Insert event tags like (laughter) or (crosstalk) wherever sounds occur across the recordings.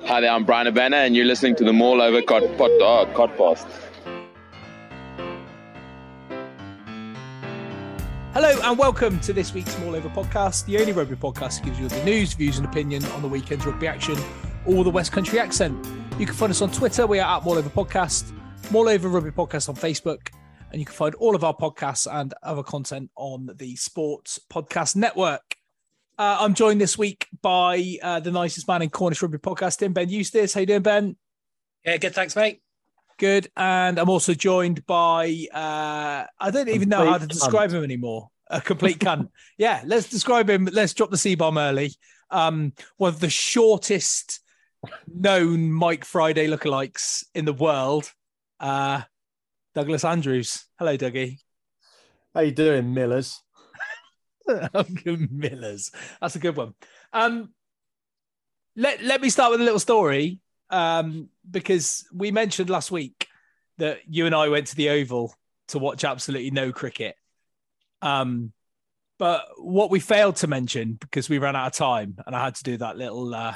Hi there, I'm Bryan Habana, and you're listening to the Mall Over Cod, pod, oh, Codcast. Hello and welcome to this week's Mall Over podcast, the only rugby podcast that gives you the news, views, and opinion on the weekend's rugby action, all the West Country accent. You can find us on Twitter, we are at Mall Over Podcast, Mall Over Rugby Podcast on Facebook, and you can find all of our podcasts and other content on the Sports Podcast Network. Uh, I'm joined this week by uh, the nicest man in Cornish rugby podcasting, Ben Eustace. How you doing, Ben? Yeah, good. Thanks, mate. Good. And I'm also joined by uh, I don't even know how to describe him anymore. A complete cunt. (laughs) yeah, let's describe him. Let's drop the C bomb early. Um, one of the shortest known Mike Friday lookalikes in the world. Uh, Douglas Andrews. Hello, Dougie. How you doing, Millers? (laughs) Millers. That's a good one. Um, let let me start with a little story um, because we mentioned last week that you and I went to the Oval to watch absolutely no cricket. Um, but what we failed to mention because we ran out of time and I had to do that little uh,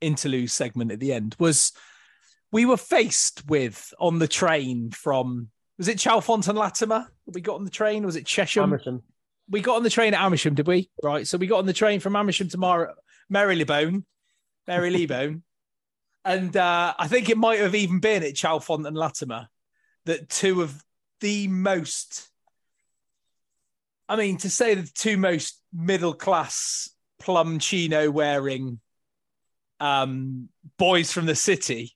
interlude segment at the end was we were faced with on the train from was it Chalfont and Latimer that we got on the train? Was it Chesham? We got on the train at Amersham, did we? Right. So we got on the train from Amersham to Mar- Marylebone, Marylebone. (laughs) and uh, I think it might have even been at Chalfont and Latimer that two of the most, I mean, to say the two most middle class plum chino wearing um, boys from the city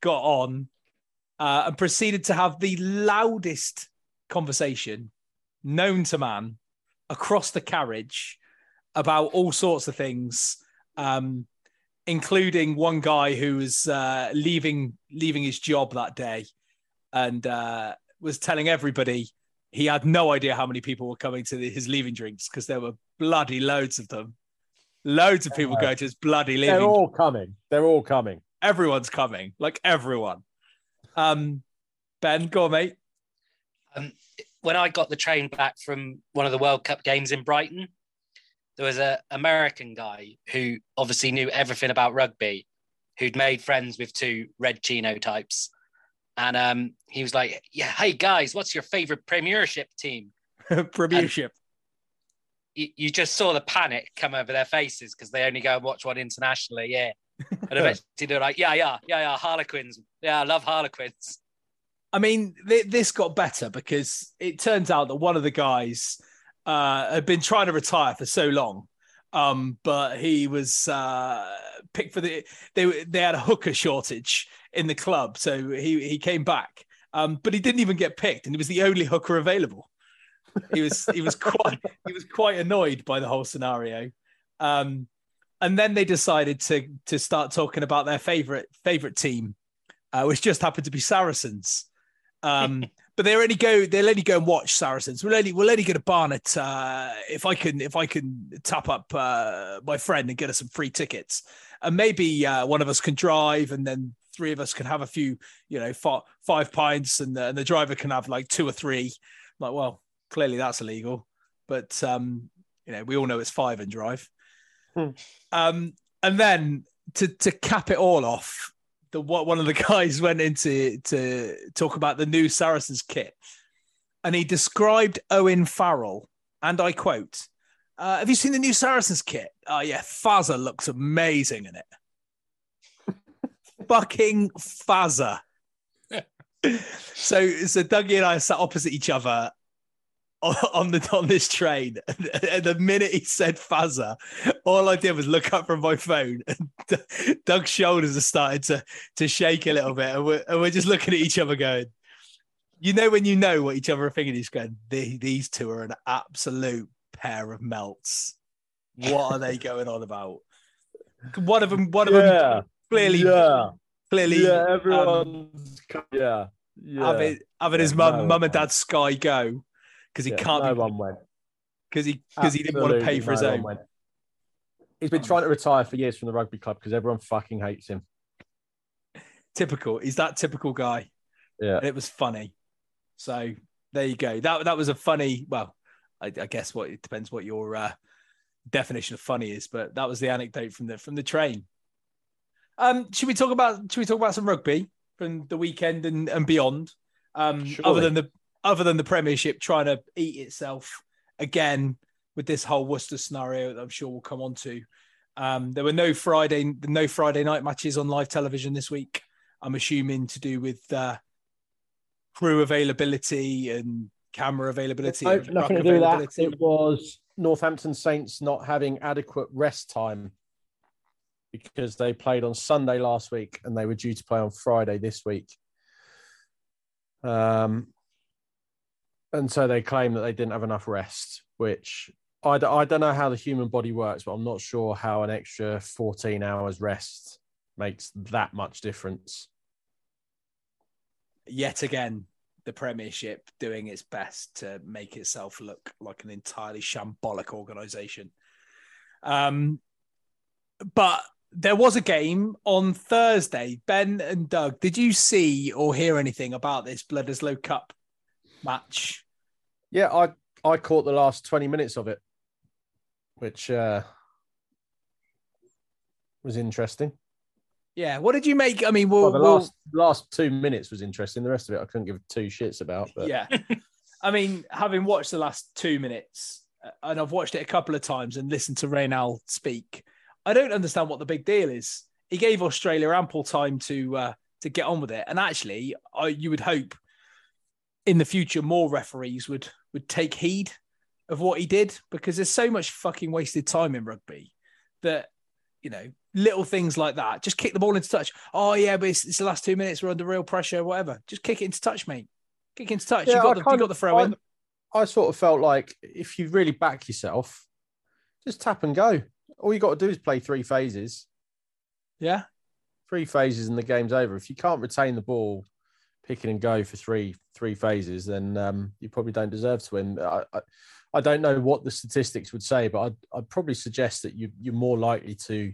got on uh, and proceeded to have the loudest conversation known to man across the carriage about all sorts of things, um, including one guy who was uh, leaving leaving his job that day and uh, was telling everybody he had no idea how many people were coming to the, his leaving drinks because there were bloody loads of them. Loads of people going to his bloody leaving. They're all coming. They're all coming. Everyone's coming, like everyone. Um, ben, go on, mate. Um, when I got the train back from one of the World Cup games in Brighton, there was a American guy who obviously knew everything about rugby, who'd made friends with two red chino types, and um, he was like, "Yeah, hey guys, what's your favorite Premiership team?" (laughs) Premiership. You, you, just saw the panic come over their faces because they only go and watch one internationally. Yeah, and (laughs) eventually they're like, "Yeah, yeah, yeah, yeah, Harlequins. Yeah, I love Harlequins." I mean, th- this got better because it turns out that one of the guys uh, had been trying to retire for so long, um, but he was uh, picked for the. They they had a hooker shortage in the club, so he he came back, um, but he didn't even get picked, and he was the only hooker available. He was he was quite he was quite annoyed by the whole scenario. Um, and then they decided to to start talking about their favorite favorite team, uh, which just happened to be Saracens. Um, but they only go they'll only go and watch Saracens. We'll only we'll only get a Barnet uh, if I can if I can tap up uh, my friend and get us some free tickets, and maybe uh, one of us can drive, and then three of us can have a few you know five, five pints, and the, and the driver can have like two or three. like, well, clearly that's illegal, but um, you know we all know it's five and drive. Hmm. Um, and then to to cap it all off, the what one of the (laughs) guys went into to talk about the new Saracens kit, and he described Owen Farrell, and I quote, uh, "Have you seen the new Saracens kit? Oh yeah, Fazza looks amazing in it." (laughs) fucking Fazza. (laughs) so so Dougie and I sat opposite each other (laughs) on, the on this train. (laughs) And the minute he said Fazza, all I did was look up from my phone, (laughs) and Doug's shoulders are starting to to shake a little bit, and we're, and we're just looking at each other, going, "You know when you know what each other are thinking." He's going, "These two are an absolute pair of melts. What are they going on about?" One of them, one of them, clearly, Yeah. clearly, Yeah. um, Everyone's. co- yeah. Yeah. having having his mum, no mum and dad Sky go because he Yeah, can't No be one went. because he because he didn't want to pay for his no one own. went. He's been trying to retire for years from the rugby club because everyone fucking hates him. Typical. He's that typical guy. Yeah. and it was funny. So there you go. That that was a funny. Well, I, I guess what it depends what your uh, definition of funny is, but that was the anecdote from the from the train. Um, should we talk about should we talk about some rugby from the weekend and, and beyond? Um, Surely. other than the other than the Premiership trying to eat itself again with this whole Worcester scenario that I'm sure we'll come on to. Um, there were no Friday no Friday night matches on live television this week. I'm assuming to do with uh, crew availability and camera availability. No, nothing to do with that. It was Northampton Saints not having adequate rest time because they played on Sunday last week and they were due to play on Friday this week. Um, and so they claim that they didn't have enough rest, which I, d- I don't know how the human body works, but I'm not sure how an extra 14 hours rest makes that much difference. Yet again, the Premiership doing its best to make itself look like an entirely shambolic organisation. Um, but there was a game on Thursday. Ben and Doug, did you see or hear anything about this Bledisloe Cup match? Yeah, I I caught the last 20 minutes of it, which uh, was interesting. Yeah, what did you make? I mean, we'll, Well, the we'll- last last two minutes was interesting. The rest of it, I couldn't give two shits about. But yeah. I mean, having watched the last two minutes, uh, and I've watched it a couple of times and listened to Raynal speak, I don't understand what the big deal is. He gave Australia ample time to uh, to get on with it, and actually, I, you would hope in the future more referees would would take heed of what he did because there's so much fucking wasted time in rugby that you know little things like that. Just kick the ball into touch. Oh yeah, but it's, it's the last two minutes. We're under real pressure. Whatever. Just kick it into touch, mate. Kick into touch. Yeah, you got the, you got the throw in. I sort of felt like if you really back yourself, just tap and go. All you got to do is play three phases. Yeah. Three phases and the game's over. If you can't retain the ball, pick it and go for three three phases, then um, you probably don't deserve to win. I, I, I don't know what the statistics would say, but I'd, I'd probably suggest that you, you're more likely to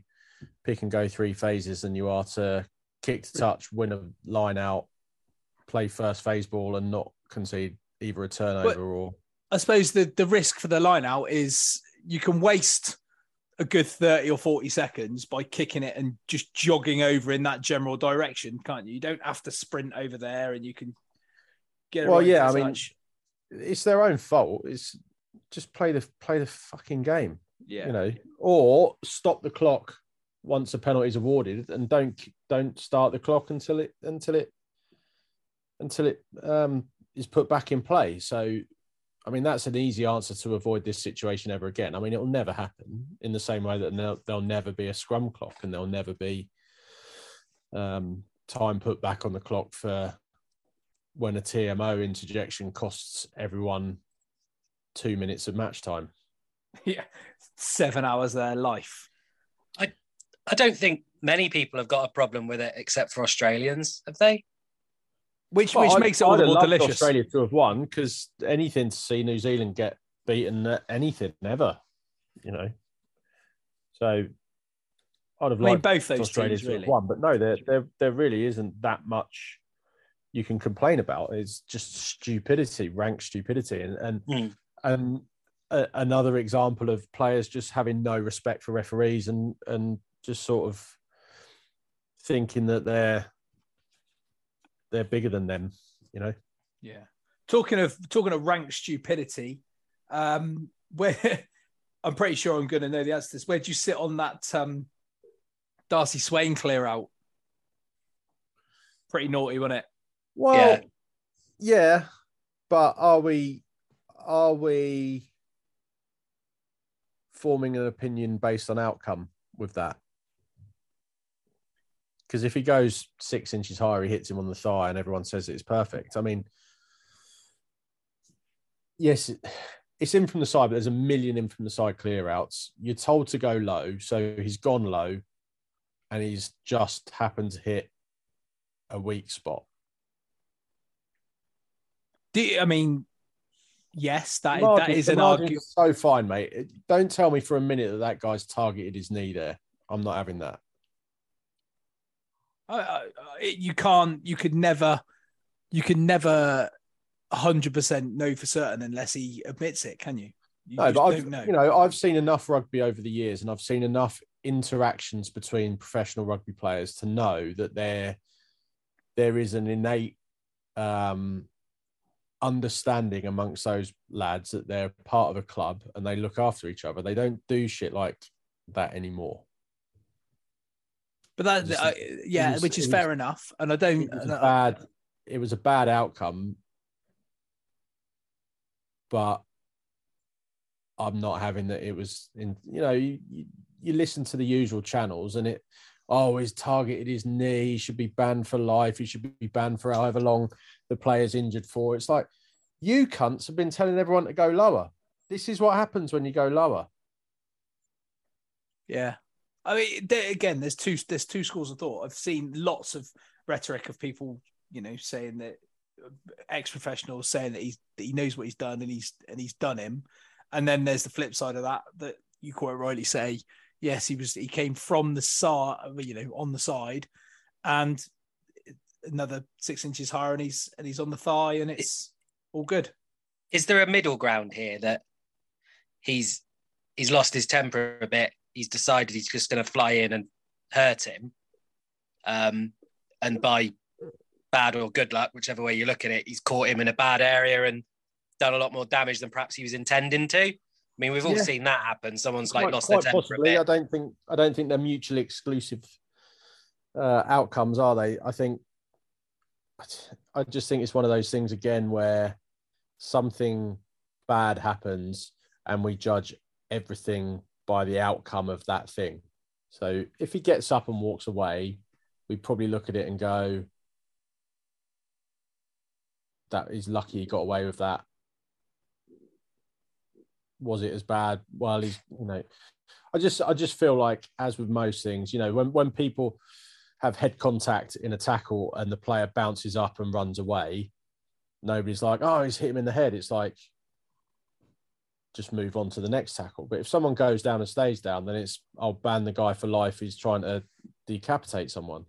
pick and go three phases than you are to kick to touch, win a line out, play first phase ball, and not concede either a turnover or I suppose the the risk for the line out is you can waste a good 30 or 40 seconds by kicking it and just jogging over in that general direction, can't you? You don't have to sprint over there and you can get Well, yeah, I mean, it's their own fault. It's just play the play the fucking game, yeah. you know, or stop the clock once a penalty is awarded, and don't don't start the clock until it until it until it um, is put back in play. So, I mean, that's an easy answer to avoid this situation ever again. I mean, it'll never happen in the same way that there'll, there'll never be a scrum clock, and there'll never be um, time put back on the clock for when a TMO interjection costs everyone two minutes of match time. (laughs) yeah. Seven hours of their life. I don't think many people have got a problem with it except for Australians, have they? Which Well, which I'd- makes it all I'd the more delicious. Australia to have won because anything to see New Zealand get beaten at anything, ever, you know. So I'd have I mean, liked both those Australia teams to have won, but no, there, there, there really isn't that much you can complain about. It's just stupidity, rank stupidity, and and Mm. and a, another example of players just having no respect for referees and and just sort of thinking that they're they're bigger than them, you know. Yeah. Talking of talking of rank stupidity, um, (laughs) where I'm pretty sure I'm going to know the answer to this. Where do you sit on that um, Darcy Swain clear out? pretty naughty, wasn't it? Well, Yeah. yeah. but are we are we forming an opinion based on outcome with that? Because if he goes six inches higher, he hits him on the thigh, and everyone says it's perfect. I mean, yes, it's in from the side, but there's a million in from the side clear outs. You're told to go low, so he's gone low, and he's just happened to hit a weak spot. You, I mean, yes, that margin- is the an argument. So fine, mate. Don't tell me for a minute that that guy's targeted his knee there. I'm not having that. I, I, I- you can't. You could never. You can never. hundred percent know for certain unless he admits it. Can you? You No, but I've, know. you know, I've seen enough rugby over the years, and I've seen enough interactions between professional rugby players to know that there, there is an innate um, understanding amongst those lads that they're part of a club and they look after each other. They don't do shit like that anymore. But that, just- uh, yeah, was- which is it was- fair enough. And I don't. it was and bad it was a bad outcome but i'm not having that it was in you know you, you, you listen to the usual channels and it oh he's targeted his knee he should be banned for life he should be banned for however long the player's injured for it's like you cunts have been telling everyone to go lower this is what happens when you go lower Yeah, I mean, there, again, there's two there's two schools of thought. I've seen lots of rhetoric of people, you know, saying that ex professionals saying that he's that he knows what he's done and he's and he's done him, and then there's the flip side of that that you quite rightly say, yes, he was he came from the side, you know, on the side, and another six inches higher, and he's and he's on the thigh, and it's all good. Is there a middle ground here that he's he's lost his temper a bit? He's decided he's just going to fly in and hurt him, um, and by bad or good luck, whichever way you look at it, he's caught him in a bad area and done a lot more damage than perhaps he was intending to. I mean, we've all Yeah. seen that happen. Someone's like quite, lost quite their temper possibly. I don't think I don't think they're mutually exclusive uh, outcomes, are they? I think I just think it's one of those things again where something bad happens and we judge everything by the outcome of that thing. So if he gets up and walks away, we probably look at it and go, "That he's lucky he got away with that." Was it as bad? Well, he's you know, I just I just feel like as with most things, you know, when when people have head contact in a tackle and the player bounces up and runs away, nobody's like, oh, he's hit him in the head. It's like just move on to the next tackle. But if someone goes down and stays down, then it's I'll ban the guy for life who's trying to decapitate someone.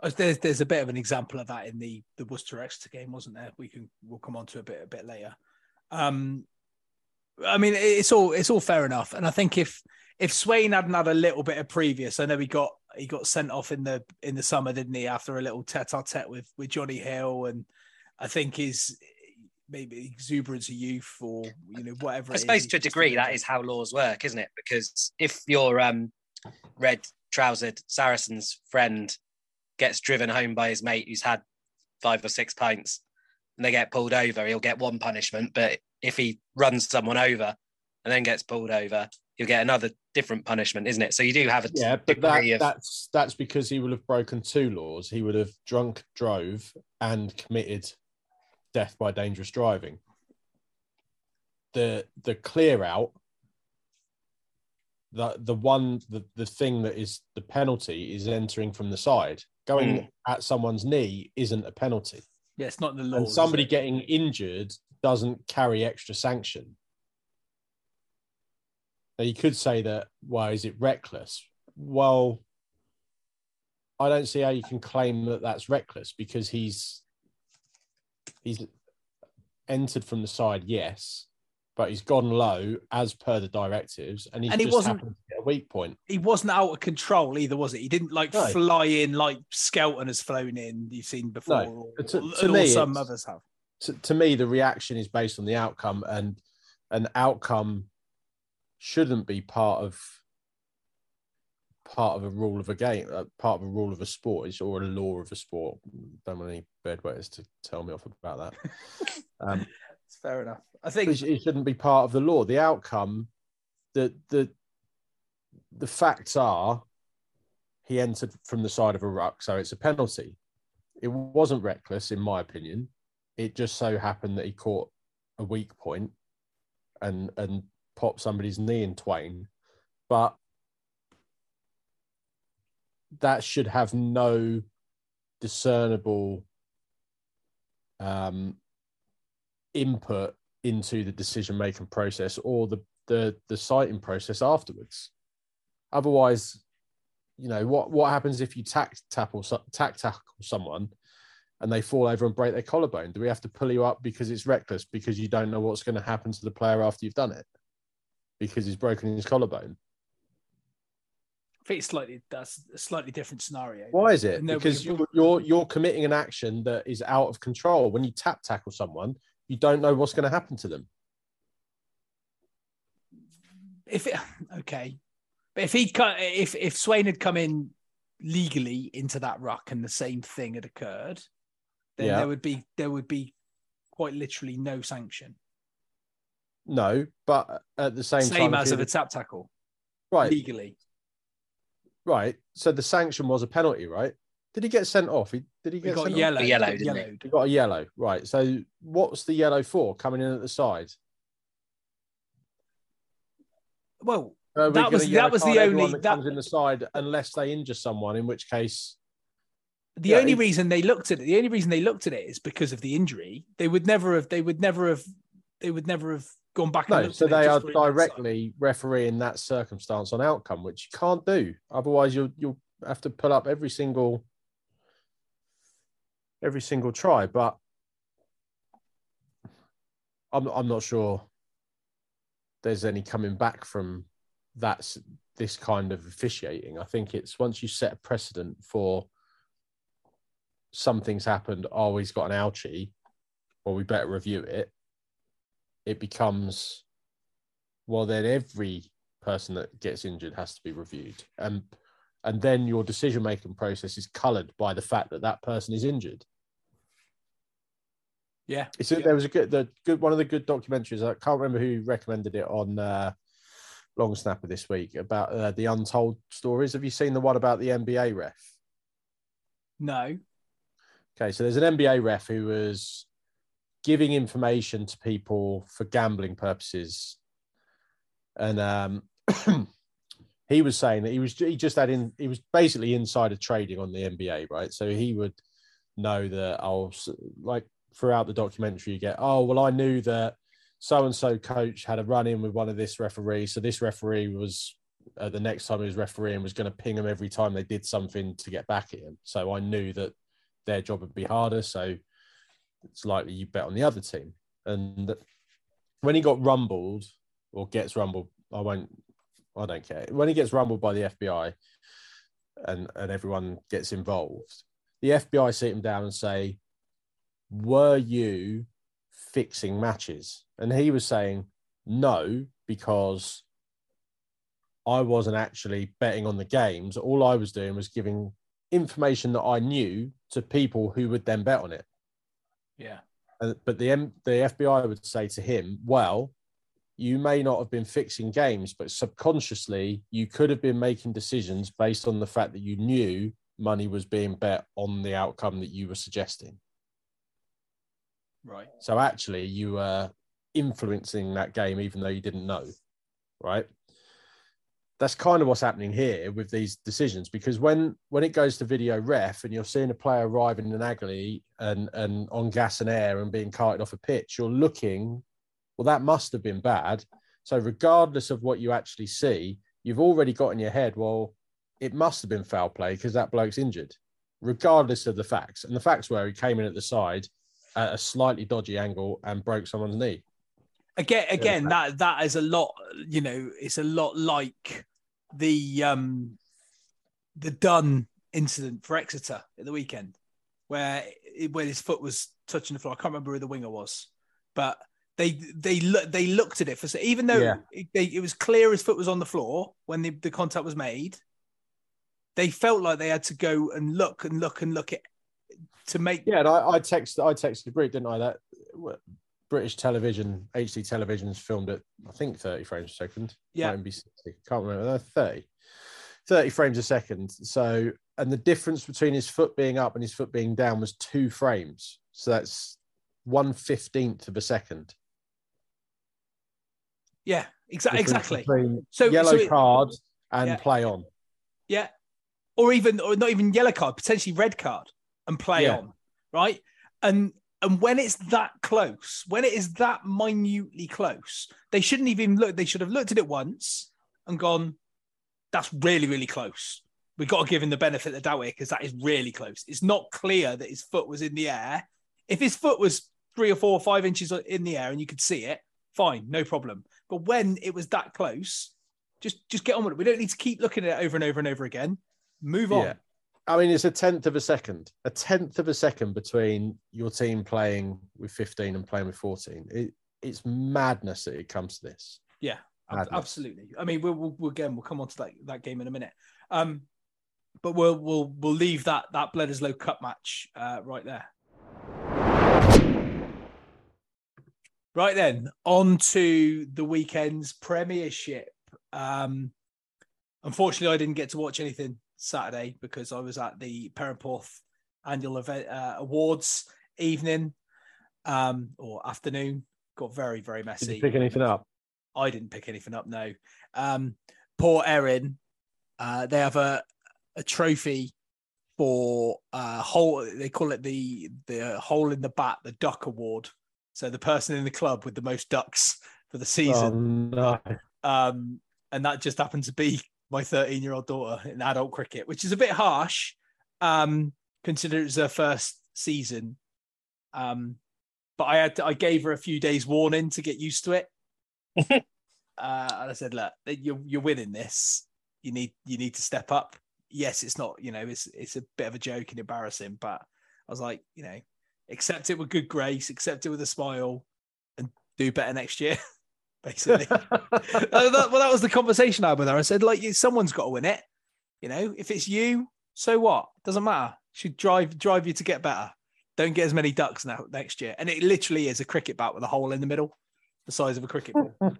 Uh, There's there's a bit of an example of that in the the Worcester Exeter game, wasn't there? We can we'll come on to a bit a bit later. Um, I mean, it's all it's all fair enough, and I think if if Swain hadn't had a little bit of previous, I know he got he got sent off in the in the summer, didn't he? After a little tete-a-tete with with Jonny Hill, and I think his maybe exuberance of youth or you know whatever. I suppose he's to a degree that is how laws work, isn't it? Because if your um, red trousered Saracen's friend gets driven home by his mate who's had five or six pints and they get pulled over, he'll get one punishment. But if he runs someone over and then gets pulled over, he'll get another different punishment, isn't it? So you do have a Yeah, but that, of that's that's because he would have broken two laws. He would have drunk drove and committed death by dangerous driving. The the clear out, the the one the, the thing that is the penalty is entering from the side. Going Mm. at someone's knee isn't a penalty. yeah, it's not the law. and somebody getting injured doesn't carry extra sanction. Now you could say that, well, is it reckless? Well, I don't see how you can claim that that's reckless because he's he's entered from the side, yes, but he's gone low as per the directives, and he's And he just wasn't- happened to get a weak point. he wasn't out of control either, was it? He didn't like No. fly in like Skelton has flown in. You've seen before, No. or, To- to or me, some others have. to, to me, the reaction is based on the outcome, and an outcome shouldn't be part of part of a rule of a game, uh, part of a rule of a sport, is or a law of a sport. Don't want any bedwetters to tell me off about that. (laughs) um, It's fair enough. I think it, shouldn't be part of the law. The outcome, the the the facts are, he entered from the side of a ruck, so it's a penalty. It wasn't reckless, in my opinion. It just so happened that he caught a weak point and and popped somebody's knee in twain, but that should have no discernible um, input into the decision making process or the the the citing process afterwards. Otherwise, you know what what happens if you tack tackle tack tackle someone and they fall over and break their collarbone? Do we have to pull you up because it's reckless because you don't know what's going to happen to the player after you've done it because he's broken his collarbone? It's slightly that's a slightly different scenario. Why is it? Because you're, you're you're committing an action that is out of control. When you tap tackle someone, you don't know what's going to happen to them. if it okay, but if he cut if if Swain had come in legally into that ruck and the same thing had occurred, then Yeah. there would be there would be quite literally no sanction, No, but at the same, same time, as of a tap tackle right, legally. Right. So the sanction was a penalty, right? Did he get sent off? He, did he He get got sent off? yellow, Yellow, didn't he? He got a yellow, right? So what's the yellow for? Coming in at the side. Well, Are we That was- that was the only- that that- comes in the side unless they injure someone, in which case, the Yeah, only it- reason they looked at it, the only reason they looked at it is because of the injury. They would never have. They would never have. They would never have gone back. no. So they are directly refereeing that circumstance on outcome, which you can't do. Otherwise, you'll you'll have to pull up every single every single try. But I'm I'm not sure there's any coming back from that's this kind of officiating. I think it's once you set a precedent for something's happened, oh, he's got an ouchie, well, we better review it. It becomes well, then every person that gets injured has to be reviewed, and and then your decision making process is coloured by the fact that that person is injured. Yeah, It's a, there was a good, the good one of the good documentaries. I can't remember who recommended it on uh, Long Snapper this week about uh, the untold stories. Have you seen the one about the NBA ref? no. Okay, so there's an NBA ref who was giving information to people for gambling purposes, and um, (clears throat) he was saying that he was he just had in he was basically insider trading on the NBA, right? So he would know that I'll like throughout the documentary, you get oh well, I knew that so and so coach had a run in with one of this referee, so this referee was. Uh, the next time he was refereeing was going to ping him every time they did something to get back at him. So I knew that their job would be harder. So it's likely you bet on the other team. And when he got rumbled or gets rumbled, I won't, I don't care. When he gets rumbled by the FBI and, and everyone gets involved, the FBI sit him down and say, Were you fixing matches? And he was saying, No, because I wasn't actually betting on the games. All I was doing was giving information that I knew to people who would then bet on it. Yeah. Uh, but the M- the FBI would say to him, "Well, you may not have been fixing games, but subconsciously you could have been making decisions based on the fact that you knew money was being bet on the outcome that you were suggesting. Right. So actually, you were influencing that game even though you didn't know, right? That's kind of what's happening here with these decisions because when when it goes to video ref and you're seeing a player arriving in an agony and and on gas and air and being carted off a pitch, you're looking, well, that must have been bad. So regardless of what you actually see, you've already got in your head, well, it must have been foul play because that bloke's injured, regardless of the facts. And the facts were he came in at the side at a slightly dodgy angle and broke someone's knee. Again, again, that that is a lot. You know, it's a lot like the um the Dunne incident for Exeter at the weekend, where where his foot was touching the floor. I can't remember who the winger was, but they they look they looked at it for even though Yeah. it, they, it was clear his foot was on the floor when the, the contact was made. they felt like they had to go and look and look and look at to make. Yeah, and I, I texted I texted the group, didn't I? That British television, HD television's filmed at I think 30 frames a second. Yeah. Might be 60. Can't remember. No, 30. 30 frames a second. So and the difference between his foot being up and his foot being down was two frames. So that's one fifteenth of a second. Yeah, exa- Difference exactly. So- yellow so it- card and Yeah. play on. Yeah. Or even or not even yellow card, potentially red card and play Yeah. on. Right. And and when it's that close, when it is that minutely close, they shouldn't even look, they should have looked at it once and gone, that's really, really close. We've got to give him the benefit of the doubt here because that is really close. It's not clear that his foot was in the air. If his foot was three or four or five inches in the air and you could see it, fine, no problem. But when it was that close, just just get on with it. We don't need to keep looking at it over and over and over again. Move on. Yeah. I mean, it's a tenth of a second, a tenth of a second between your team playing with 15 and playing with 14. It, it's madness that it comes to this. Yeah, Madness. absolutely. I mean, we'll, we'll, again we'll come on to that, that game in a minute. Um, but we'll we'll we'll leave that that Bledisloe Cup match uh, right there. Right then, on to the weekend's Premiership. Um, unfortunately, I didn't get to watch anything Saturday because I was at the Perranporth annual event uh, awards evening um, or afternoon. Got very very Did messy. you pick anything up? I didn't pick anything up. No. Um, poor Erin. Uh, they have a a trophy for uh hole. They call it the the hole in the bat, the duck award. So the person in the club with the most ducks for the season. Oh, no. Um, and that just happened to be my 13 year old daughter in adult cricket, which is a bit harsh, um, considering it was her first season. Um, but I had to, I gave her a few days warning to get used to it. (laughs) uh, and I said, look, you're you're winning this. You need you need to step up. Yes, it's not you know it's it's a bit of a joke and embarrassing, but I was like, you know, accept it with good grace, accept it with a smile, and do better next year. (laughs) Basically, (laughs) Uh, that, well, that was the conversation I had with her. I said, like, someone's got to win it. You know, if it's you, so what? Doesn't matter. Should drive drive you to get better. Don't get as many ducks now next year. And it literally is a cricket bat with a hole in the middle, the size of a cricket ball. (laughs)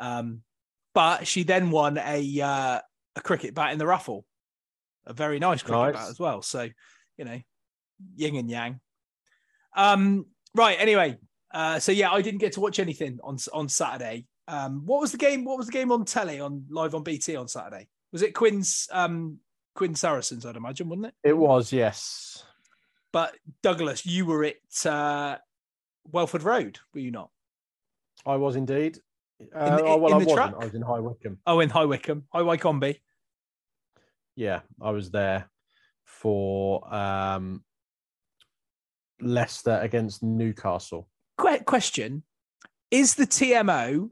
um, but she then won a uh, a cricket bat in the raffle, a very nice cricket Nice. bat as well. So, you know, yin and yang. Um, right. Anyway, uh, so yeah, I didn't get to watch anything on on Saturday. Um, what was the game? What was the game on telly on live on BT on Saturday? Was it Quins um, Quinn Saracens? I'd imagine, wasn't it? It was, yes. But Douglas, you were at uh, Welford Road, were you not? I was indeed. Uh, the- oh, well, in I wasn't. truck? I was in High Wycombe. Oh, in High Wycombe, High Wycombe. Yeah, I was there for um, Leicester against Newcastle. Que- question: Is the TMO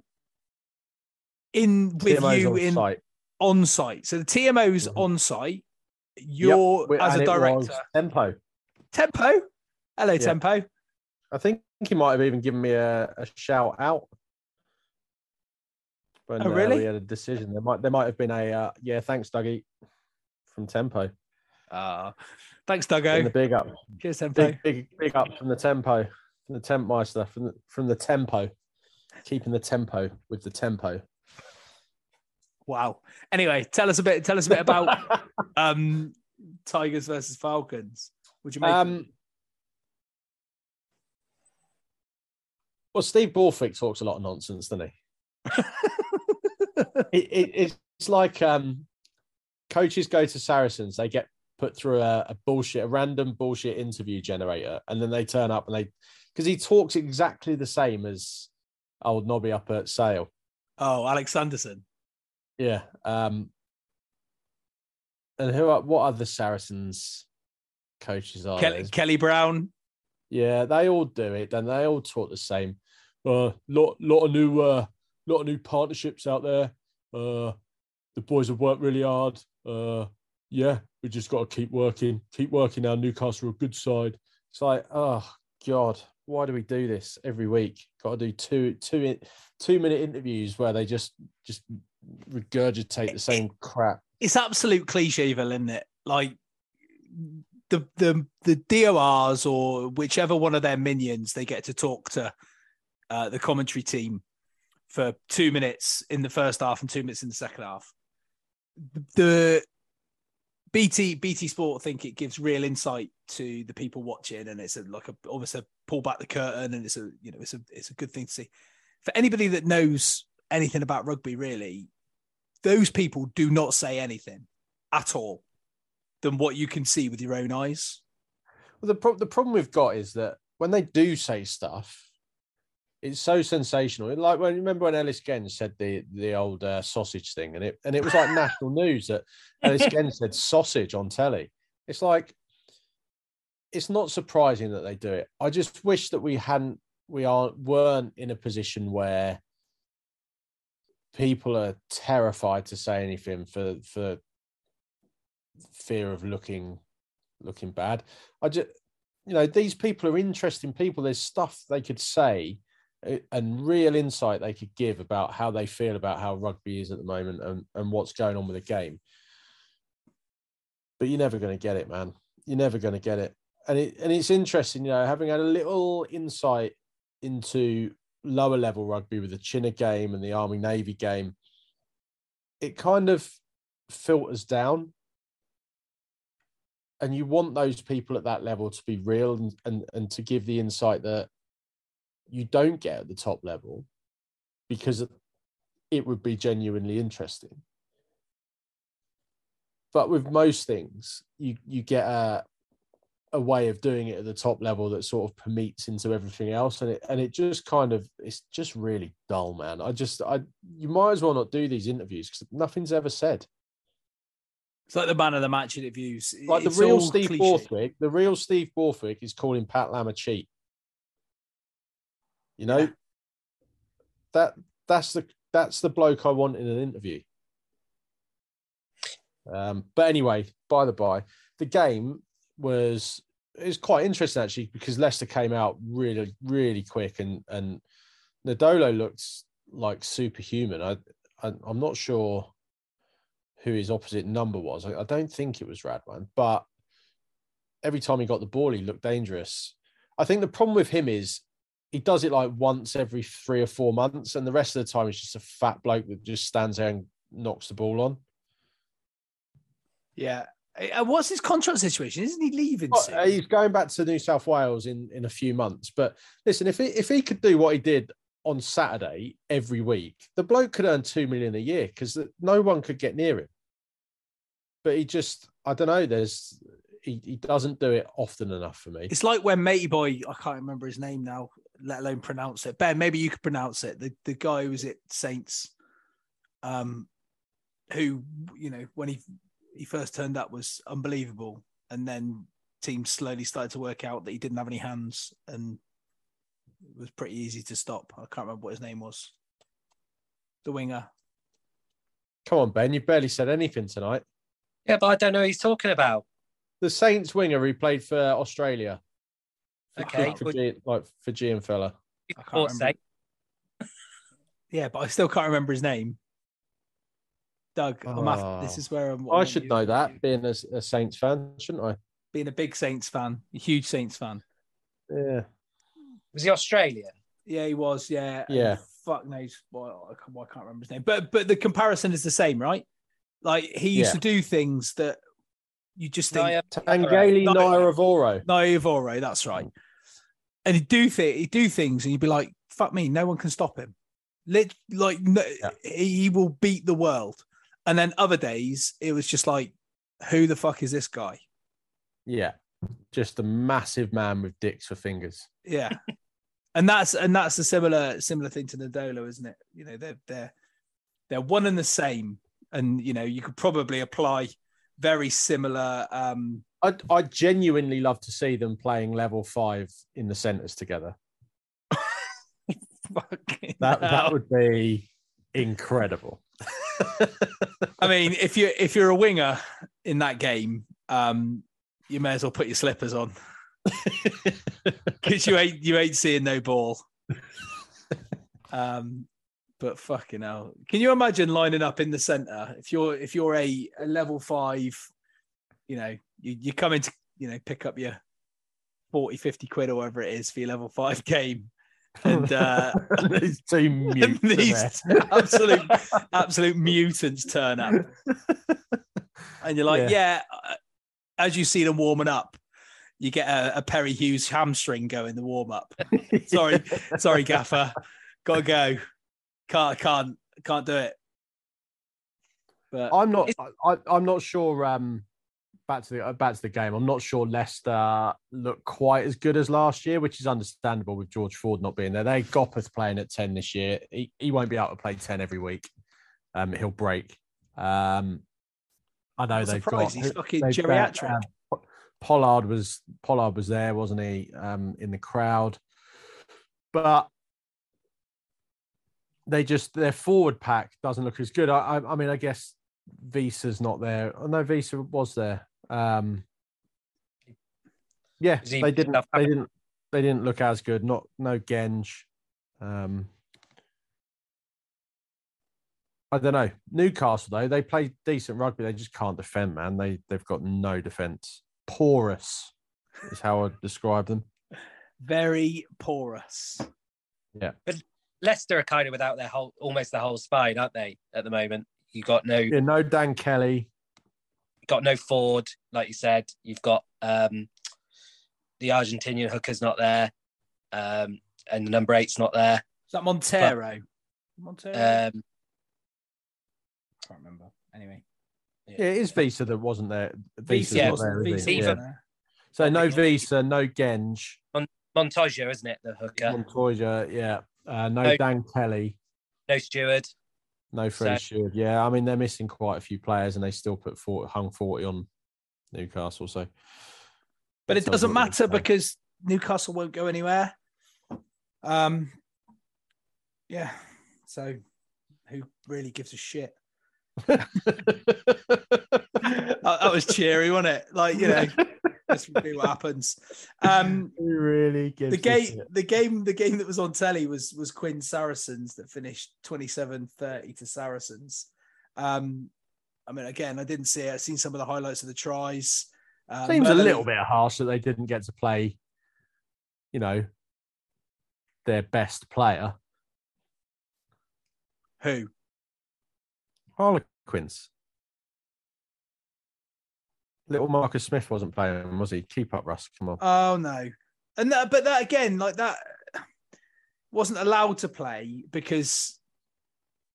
in with TMO's you on in site. on site? So the TMO's Mhm. on site. Yep, You're we- as and a director. Tempo. Tempo. Hello, Yeah. Tempo. I think he might have even given me a, a shout out. When, Oh, uh, really? we had a decision. There might there might have been a uh, yeah, thanks, Dougie, from Tempo. Uh, thanks, And the big up, Cheers, Tempo. big big big up from the Tempo, from the Temp Meister, from the, from the Tempo, keeping the tempo with the tempo. Wow. Anyway, tell us a bit. Tell us a bit about (laughs) um, Tigers versus Falcons. Would you make? Um, well, Steve Borthwick talks a lot of nonsense, doesn't he? (laughs) it, it, it's like um, coaches go to Saracens, they get put through a, a bullshit, a random bullshit interview generator, and then they turn up and they, because he talks exactly the same as old Nobby up at Sale. oh, Alex Sanderson. Yeah. Um, and who are what other Saracens coaches are Kelly. Kelly Brown. Yeah, they all do it, and they all talk the same. Uh, lot lot of new uh, lot of new partnerships out there. Uh, the boys have worked really hard. Uh, yeah, we just got to keep working, keep working. Our Newcastle are a good side. It's like, oh god, why do we do this every week? Got to do two two two minute interviews where they just just regurgitate the same crap. it's absolute clichéville, isn't it? Like the the the DORs or whichever one of their minions they get to talk to uh, the commentary team for two minutes in the first half and two minutes in the second half. The BT BT Sport think it gives real insight to the people watching, and it's a, like a almost a pull back the curtain, and it's a you know it's a it's a good thing to see. For anybody that knows anything about rugby, really, those people do not say anything at all than what you can see with your own eyes. Well, the pro- the problem we've got is that when they do say stuff, it's so sensational. Like when remember when Ellis Genge said the the old uh, sausage thing, and it and it was like (laughs) national news that Ellis Genge said sausage on telly. It's like it's not surprising that they do it. I just wish that we hadn't we aren't weren't in a position where people are terrified to say anything for for fear of looking looking bad. I just you know these people are interesting people. There's stuff they could say and real insight they could give about how they feel about how rugby is at the moment and, and what's going on with the game. But you're never going to get it, man. You're never going to get it. And it and it's interesting, you know, having had a little insight into lower level rugby with the China game and the Army Navy game, it kind of filters down. And you want those people at that level to be real and, and, and to give the insight that you don't get at the top level because it would be genuinely interesting. But with most things, you you get a a way of doing it at the top level that sort of permeates into everything else. And it and it just kind of it's just really dull man. I just i you might as well not do these interviews because nothing's ever said. It's like the man of the match interviews. Like it's the real steve cliche. borthwick the real steve borthwick is calling pat lam a cheat you know that that's the that's the bloke i want in an interview um but anyway by the by the game was it's quite interesting actually because Leicester came out really really quick and and Nadolo looked like superhuman. I, I am not sure who his opposite number was. I, I don't think it was Radwan, but every time he got the ball, he looked dangerous. I think the problem with him is he does it like once every three or four months, and the rest of the time he's just a fat bloke that just stands there and knocks the ball on. Yeah, uh, what's his contract situation? Isn't he leaving? Well, he's going back to New South Wales in, in a few months. But listen, if he, if he could do what he did on Saturday every week, the bloke could earn two million a year because no one could get near him. But he just, I don't know. There's he, he doesn't do it often enough for me. It's like when Matey Boy, I can't remember his name now, let alone pronounce it. Ben, maybe you could pronounce it. The the guy who was at Saints, um, who you know when he he first turned up was unbelievable, and then teams slowly started to work out that he didn't have any hands, and it was pretty easy to stop. I can't remember what his name was. The winger. Come on, Ben. You barely said anything tonight. Yeah, but I don't know who he's talking about. The Saints winger who played for Australia. Okay. For, G, like Fijian fella. I can't remember. yeah, but I still can't remember his name. Doug, oh. this is ah. where I'm. I should know that, being a, a, Saints fan, shouldn't I? Being a big Saints fan, a huge Saints fan. Yeah. Was he Australian? Yeah, he was. Yeah. Yeah. And fuck knows why I can't remember his name, but but the comparison is the same, right? Like he used yeah. to do things that you just think Taqele Naiyaravoro. Naiyaravoro, that's right. And he'd do th- he'd do things, and you'd be like, "Fuck me, no one can stop him." Lit- like no, yeah. he will beat the world. And then other days, it was just like, who the fuck is this guy? Yeah, just a massive man with dicks for fingers. Yeah, (laughs) and that's and that's a similar similar thing to Nadolo, isn't it? You know, they're they're they're one and the same, and you know, you could probably apply very similar. um I I genuinely love to see them playing level five in the centres together. that that would be incredible. I mean, if you if you're a winger in that game, um, you may as well put your slippers on (laughs) because you ain't you ain't seeing no ball. (laughs) Um, But fucking hell. Can you imagine lining up in the center if you're if you're a, a level five, you know, you, you come in to, you know, pick up your 40, 50 quid or whatever it is for your level five (laughs) game. And uh (laughs) these two (laughs) mutes. these absolute absolute mutants turn up. And you're like, yeah, uh, as you see them warming up, you get a, a Perry Hughes hamstring going the warm up. Sorry, sorry, Gaffer. Gotta go. Can't can't can't do it. But I'm not. I, I'm not sure. Um, back to the uh, back to the game. I'm not sure Leicester look quite as good as last year, which is understandable with George Ford not being there. They Gopperth playing at ten this year. He, he won't be able to play ten every week. Um, he'll break. Um, I know I'm they've surprised got he's fucking they've got, geriatric. um, Pollard was Pollard was there, wasn't he? Um, in the crowd, but they just their forward pack doesn't look as good. I, I, I mean, I guess Wiese's not there. Oh, no, Visa was there. Um, yeah, they didn't. enough- They didn't. They didn't look as good. Not no Genge. Um, I don't know. Newcastle though, they play decent rugby. They just can't defend, man. They they've got no defense. Porous is how I describe them. Very porous. Leicester are kind of without their whole, almost their whole spine, aren't they? At the moment, you got no, Yeah, no Dan Kelly. got no Ford, like you said. You've got um, the Argentinian hooker's not there, um, and the number eight's not there. Is that Montero? Montero? Um, I can't remember. Anyway. Yeah, it is Wiese that wasn't there. Wiese, yeah, not there, is Wiese Yeah. there. So no Wiese, no Genge, Montoya, isn't it? The hooker. Montoya, yeah. Uh, no No. Dan Kelly, No Steward. no Freddie So- Steward. Yeah, I mean they're missing quite a few players, and they still put 40, hung forty on Newcastle. So, But it doesn't matter because Newcastle won't go anywhere. Um, yeah. So, who really gives a shit? (laughs) that, that was cheery, wasn't it? Like you know, (laughs) let's see what happens. (laughs) Um, really the game, the game, the game that was on telly was was Quins Saracens that finished 27-30 to Saracens. Um, I mean, again, I didn't see it. I've seen some of the highlights of the tries. Uh, Seems a little bit harsh that they didn't get to play, you know, their best player, Who? Harlequins. Little Marcus Smith wasn't playing, was he? Keep up, Russ. Come on. Oh no, and that, but that again, like that, wasn't allowed to play because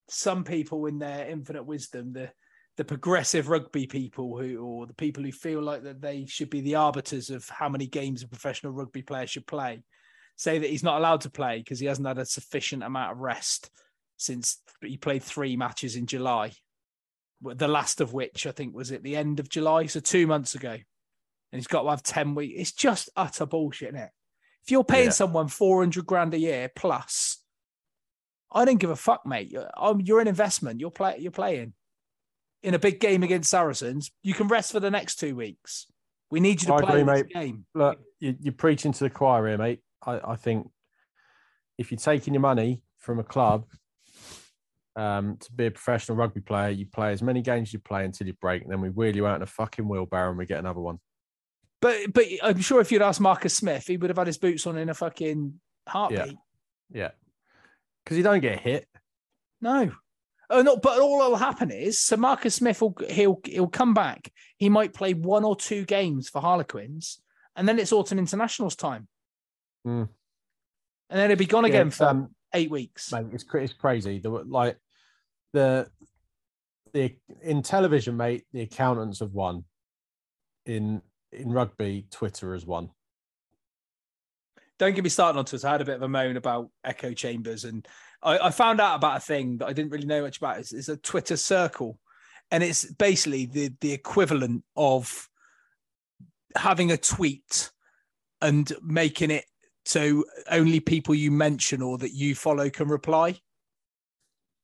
some people, in their infinite wisdom, the the progressive rugby people who, or the people who feel like that they should be the arbiters of how many games a professional rugby player should play, say that he's not allowed to play because he hasn't had a sufficient amount of rest since he played three matches in July. The last of which I think was at the end of July, so two months ago and he's got to have 10 weeks. It's just utter bullshit, is it? If you're paying Yeah. someone 400 grand a year plus, I don't give a fuck, mate. You're, you're an investment. You're, play, you're playing in a big game against Saracens. You can rest for the next two weeks. We need you to I play agree, mate. game. Look, you, you're preaching to the choir here, mate. I, I think if you're taking your money from a club um, to be a professional rugby player, you play as many games as you play until you break, and then we wheel you out in a fucking wheelbarrow and we get another one. But but I'm sure if you'd asked Marcus Smith, he would have had his boots on in a fucking heartbeat. Yeah. Because you don't get hit. No. Oh, no, but all that'll happen is so Marcus Smith will he'll he'll come back. He might play one or two games for Harlequins, and then it's autumn internationals time. Hmm. And then he'll be gone Yeah, again for um, eight weeks. mate, it's, it's crazy. The, like the the in television, mate, the accountants have won. In in rugby, Twitter has won. Don't get me started on Twitter. I had a bit of a moan about echo chambers, and I, I found out about a thing that I didn't really know much about. It's, it's a Twitter circle, and it's basically the the equivalent of having a tweet and making it so only people you mention or that you follow can reply.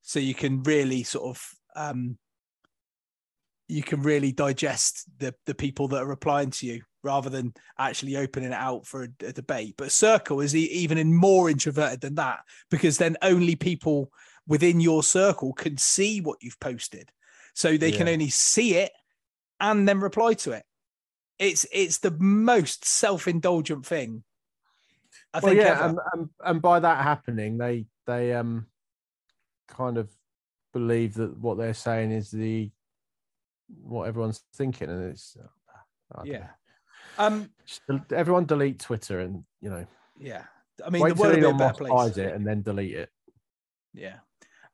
So you can really sort of um, you can really digest the the people that are replying to you rather than actually opening it out for a, a debate. But Circle is even in more introverted than that because then only people within your circle can see what you've posted, so they can only see it and then reply to it. It's it's the most self indulgent thing. I well, think yeah, and, and and by that happening, they they um kind of believe that what they're saying is the what everyone's thinking, and it's yeah. Um. Everyone delete Twitter, and you know, Yeah. I mean, wait the world till will be a Elon better Musk place. buys it and then delete it. Yeah.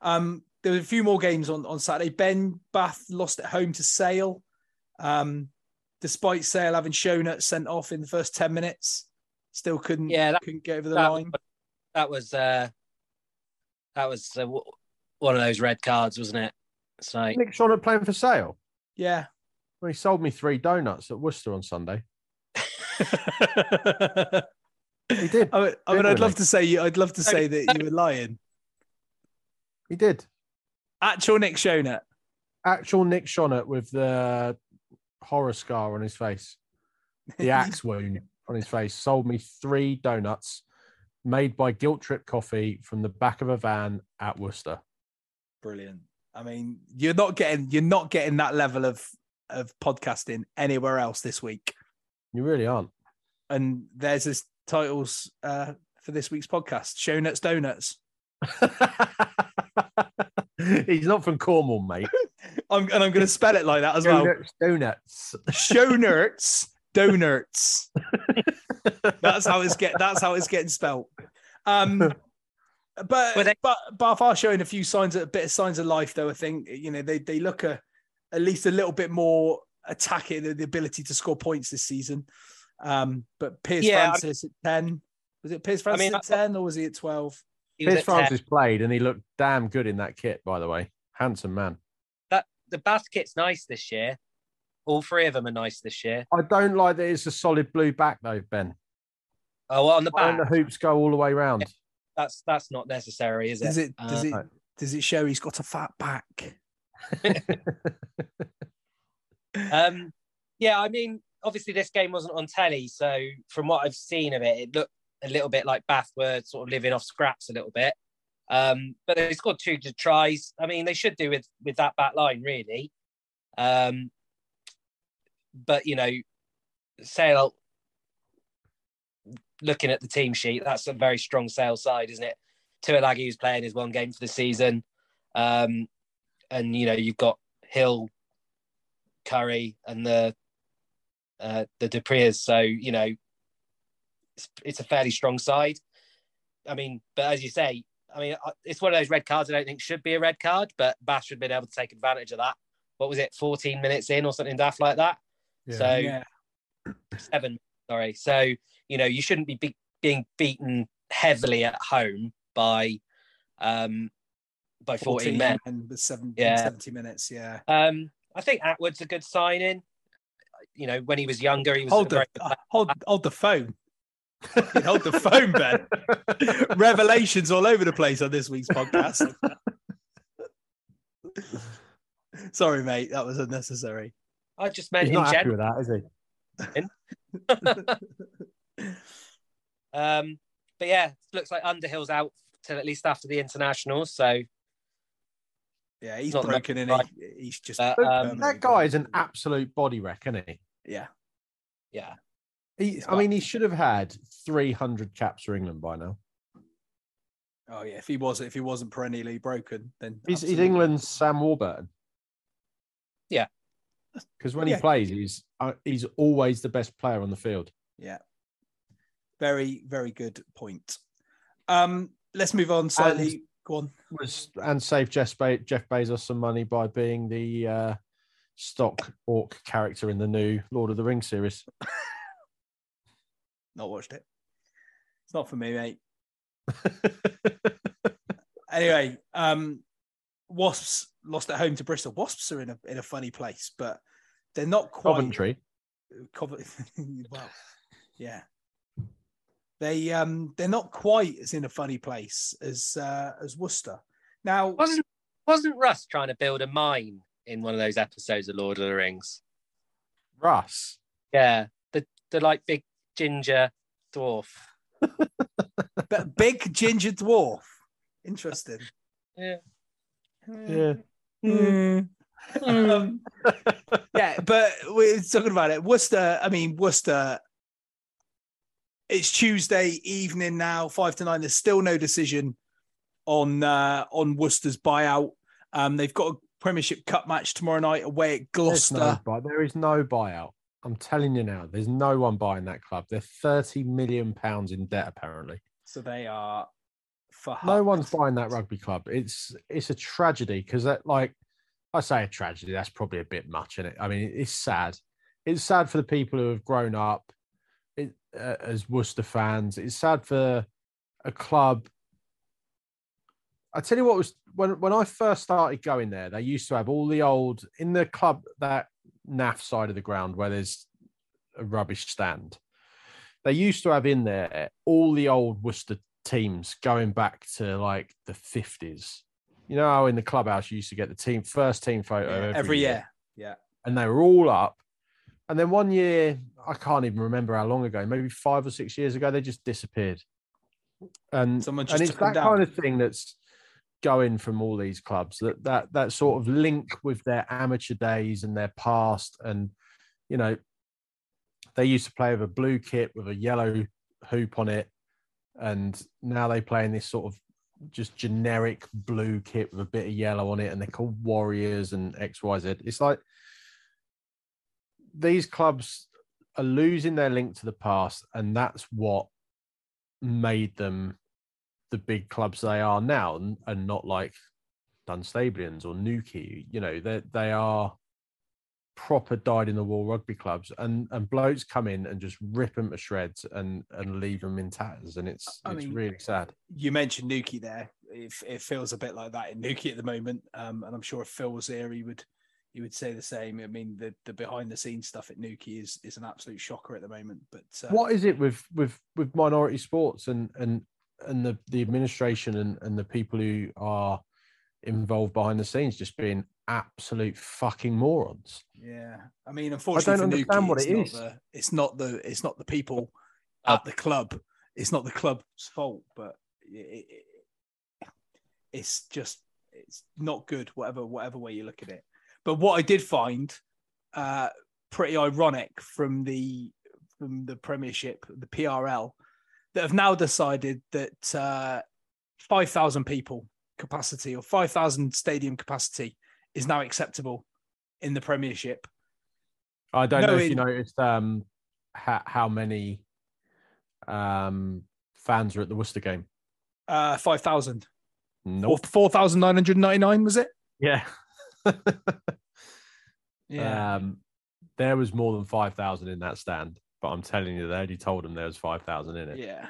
Um, there were a few more games on, on Saturday. Ben Bath lost at home to Sale. Um, despite Sale having shown it sent off in the first 10 minutes, still couldn't Yeah, that- couldn't get over the that, line. that was uh, that was uh, w- one of those red cards, wasn't it? It's like Nick Schonert playing for sale. Yeah. Well, he sold me three donuts at Worcester on Sunday. (laughs) He did. I mean, I mean, I'd Genuinely. love to say you. I'd love to say that you were lying. He did. Actual Nick Shonut. Actual Nick Schonert with the horror scar on his face, the (laughs) axe wound on his face, sold me three donuts made by Guilt Trip Coffee from the back of a van at Worcester. Brilliant. I mean, you're not getting you're not getting that level of of podcasting anywhere else this week. You really aren't. And there's his titles uh, for this week's podcast: Show Nuts Donuts. (laughs) He's not from Cornwall, mate. (laughs) I'm, and I'm going to spell it like that as well. Donuts, Nerds (laughs) Donuts. That's how it's get. That's how it's getting spelt. Um, but Were they- but Bath are showing a few signs, of, a bit of signs of life, though. I think you know they they look a, at least a little bit more attacking, the, the ability to score points this season. Um, but Piers Yeah, I'm- Francis at ten. Was it Piers I Francis mean, at ten or was he at twelve? he Piers at 10. Francis played and he looked damn good in that kit, by the way. Handsome man. That the basket's nice this year. All three of them are nice this year. I don't like that it's a solid blue back, though, Ben. Oh, well, on the Why don't back, the hoops go all the way round? That's that's not necessary, is it? Does it does Uh, it does it show he's got a fat back? (laughs) Um, yeah, I mean, obviously this game wasn't on telly, so from what I've seen of it, it looked a little bit like Bath were sort of living off scraps a little bit. Um, but they scored two good tries. I mean, they should do with with that back line really. Um, but you know, Sale. Looking at the team sheet, that's a very strong sales side, isn't it? Tuilagi who's playing his one game for the season, um, and you know you've got Hill, Curry, and the uh, the du Preez. So you know, it's, it's a fairly strong side. I mean, but as you say, I mean, it's one of those red cards I don't think should be a red card, but Bath should have been able to take advantage of that. What was it, 14 minutes in or something daft like that? So yeah, seven, sorry. So, you know, you shouldn't be, be being beaten heavily at home by um by 14, men. with seven, Yeah. 70 minutes. Yeah. Um, I think Atwood's a good signing. You know, when he was younger, he was hold the very uh, hold hold the phone. Hold the phone, Ben. (laughs) Revelations all over the place on this week's podcast. (laughs) Sorry, mate. That was unnecessary. I just meant He's in not happy with that, is he? Um, but yeah, looks like Underhill's out till at least after the internationals. So Yeah, he's Not the broken in. He? He's just Uh, But um, that guy is an absolute body wreck, isn't he? yeah. yeah, he I mean, he should have had 300 caps for England by now. Oh yeah. If he was if he wasn't perennially broken, then He's, he's. England's Sam Warburton. Yeah. Because when Yeah. he plays, he's uh, he's always the best player on the field. Yeah. Very very good point. Um, let's move on slightly. Go on. Was and save Jeff, Be- Jeff Bezos some money by being the uh, stock orc character in the new Lord of the Rings series. (laughs) Not watched it. It's not for me, mate. (laughs) Anyway, um, Wasps lost at home to Bristol. Wasps are in a in a funny place, but they're not quite Coventry. Covent- (laughs) well, yeah. They um they're not quite as in a funny place as uh, as Worcester. Now, wasn't wasn't Russ trying to build a mine in one of those episodes of Lord of the Rings? Russ. Yeah, the the like big ginger dwarf. (laughs) but big ginger dwarf. Interesting. Yeah. Yeah. Um, (laughs) yeah, but we're talking about it. Worcester, I mean, Worcester, it's Tuesday evening now, five to nine. There's still no decision on uh, on Worcester's buyout. Um, they've got a Premiership Cup match tomorrow night away at Gloucester. no buy- there is no buyout. I'm telling you now, there's no one buying that club. They're 30 million pounds in debt, apparently. So they are for No one's buying that rugby club. It's it's a tragedy because that like I say a tragedy. That's probably a bit much in it. I mean, it's sad. It's sad for the people who have grown up it, uh, as Worcester fans. It's sad for a club. I tell you what was when when I first started going there. They used to have all the old in the club that naff side of the ground where there's a rubbish stand. They used to have in there all the old Worcester teams going back to like the 50s. You know how in the clubhouse you used to get the team first team photo Yeah, every, every year. Yeah. and they were all up. And then one year, I can't even remember how long ago, maybe five or six years ago, they just disappeared. And Someone and it's that kind of thing that's going from all these clubs that that that sort of link with their amateur days and their past and you know they used to play with a blue kit with a yellow hoop on it and now they play in this sort of just generic blue kit with a bit of yellow on it and they're called warriors and xyz it's like these clubs are losing their link to the past and that's what made them the big clubs they are now and, and not like Dunstablians or Newquay. You know, they they are proper died in the wall rugby clubs and and blokes come in and just rip them to shreds and and leave them in tatters and it's I it's mean, really sad. You mentioned Newquay there. It, it feels a bit like that in Newquay at the moment. Um, and I'm sure if Phil was here, he would he would say the same. I mean, the, the behind the scenes stuff at Newquay is is an absolute shocker at the moment. But uh, What is it with with with minority sports and and and the the administration and and the people who are involved behind the scenes just being absolute fucking morons? Yeah, I mean, unfortunately, I don't for understand Newquay, what it's it not. The, it's not the it's not the people Uh, at the club. It's not the club's fault, but it, it, it's just it's not good. Whatever whatever way you look at it. But what I did find uh, pretty ironic from the from the Premiership, the PRL, that have now decided that uh, five thousand people capacity or five thousand stadium capacity is now acceptable in the Premiership. I don't No, know if you noticed um, how, how many um, fans were at the Worcester game. Uh, five thousand. Nope. Four thousand nine hundred ninety nine was it? Yeah. (laughs) Yeah. Um, there was more than 5,000 in that stand, but I'm telling you, they already told them there was 5,000 in it. yeah.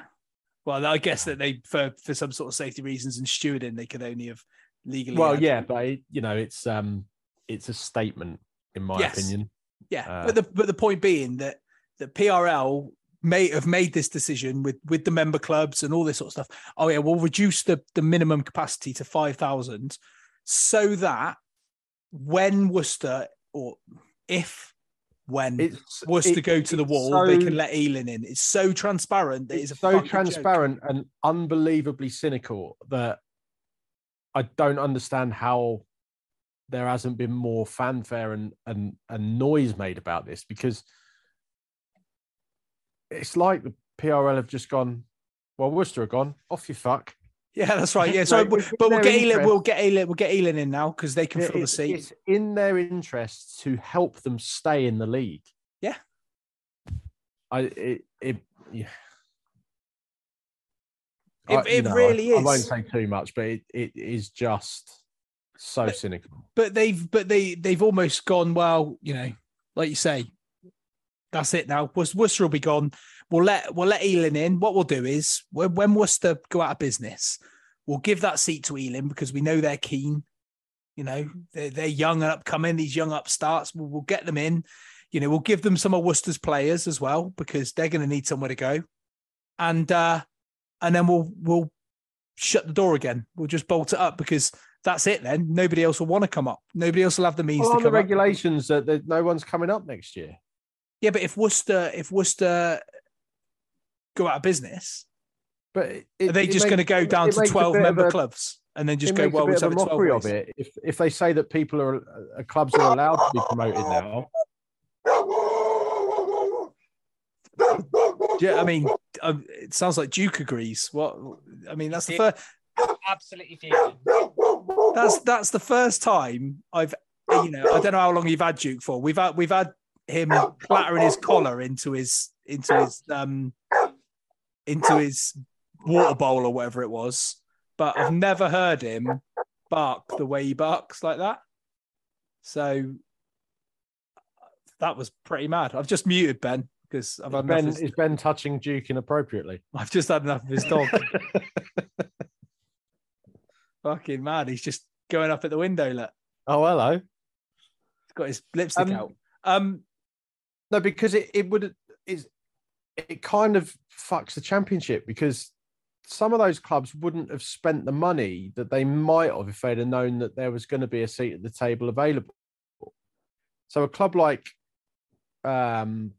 Well, I guess that they for for some sort of safety reasons and stewarding, they could only have legally. Well, yeah, but it, you know, it's um, it's a statement in my Yes. opinion. yeah. uh, but the but the point being that the PRL may have made this decision with with the member clubs and all this sort of stuff. Oh yeah, we'll reduce the the minimum capacity to five thousand, so that when Worcester or if when It's Worcester it- go to the wall, they can let Ealing in. It's so transparent that it's, it's a so fucking joke. transparent and unbelievably cynical that I don't understand how there hasn't been more fanfare and and, and noise made about this because it's like the PRL have just gone, well, Worcester are gone, off you fuck. Yeah, that's right. Yeah, (laughs) so but, but we'll get interest. we'll get Ealing, we'll get Ealing in now because they can fill the seat. it's in their interest to help them stay in the league. Yeah. I it it yeah. It- I- it know, I- really I, won't say too much, but it, it is just so But- cynical. but they've but they they've almost gone well you know like you say that's it now. Wor- worcester will be gone. We'll let we'll let Ealing in. What we'll do is when, when worcester go out of business we'll give that seat to Ealing because we know they're keen. You know they're, they're young and upcoming these young upstarts. We'll, we'll get them in. You know we'll give them some of worcester's players as well because they're going to need somewhere to go. And uh and then we'll we'll shut the door again we'll just bolt it up because that's it then. Nobody else will want to come up. Nobody else will have the means Well, to the come up. regulations that, that no one's coming up next year. Yeah, but if Worcester, if Worcester go out of business, But it, are they just going to go down to 12 member a- clubs? and then just it go makes well. a We'll have a 12 mockery of it. If if they say that people are uh, clubs are allowed to be promoted now, Yeah, I mean, um, it sounds like Duke agrees. What I mean, that's the first. Absolutely fuming. That's that's the first time I've, you know, I don't know how long you've had Duke for. We've had we've had him clattering his collar into his into his um into his water bowl or whatever it was, but I've never heard him bark the way he barks like that. So that was pretty mad. I've just muted Ben because I've had Ben his, is Ben touching Duke inappropriately. (laughs) I've just had enough of his dog. (laughs) Fucking mad. He's just going up at the window. Look, oh, hello. he's got his lipstick Um, out. Um, No, because it, it would is it kind of fucks the championship because some of those clubs wouldn't have spent the money that they might have if they'd have known that there was going to be a seat at the table available. So a club like um,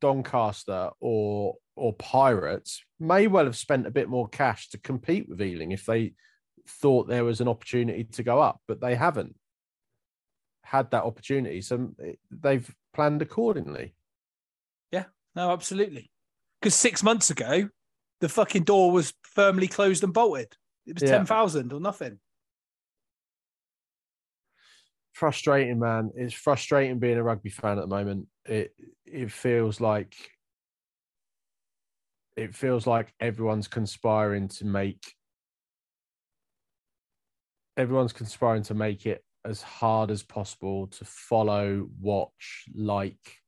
Doncaster or or Pirates may well have spent a bit more cash to compete with Ealing if they thought there was an opportunity to go up, but they haven't had that opportunity. So eh, they've planned accordingly. Yeah, no, absolutely. Because six months ago, the fucking door was firmly closed and bolted. It was Yeah. ten thousand or nothing. Frustrating, man. It's frustrating being a rugby fan at the moment. It it feels like it feels like everyone's conspiring to make everyone's conspiring to make it as hard as possible to follow, watch, like,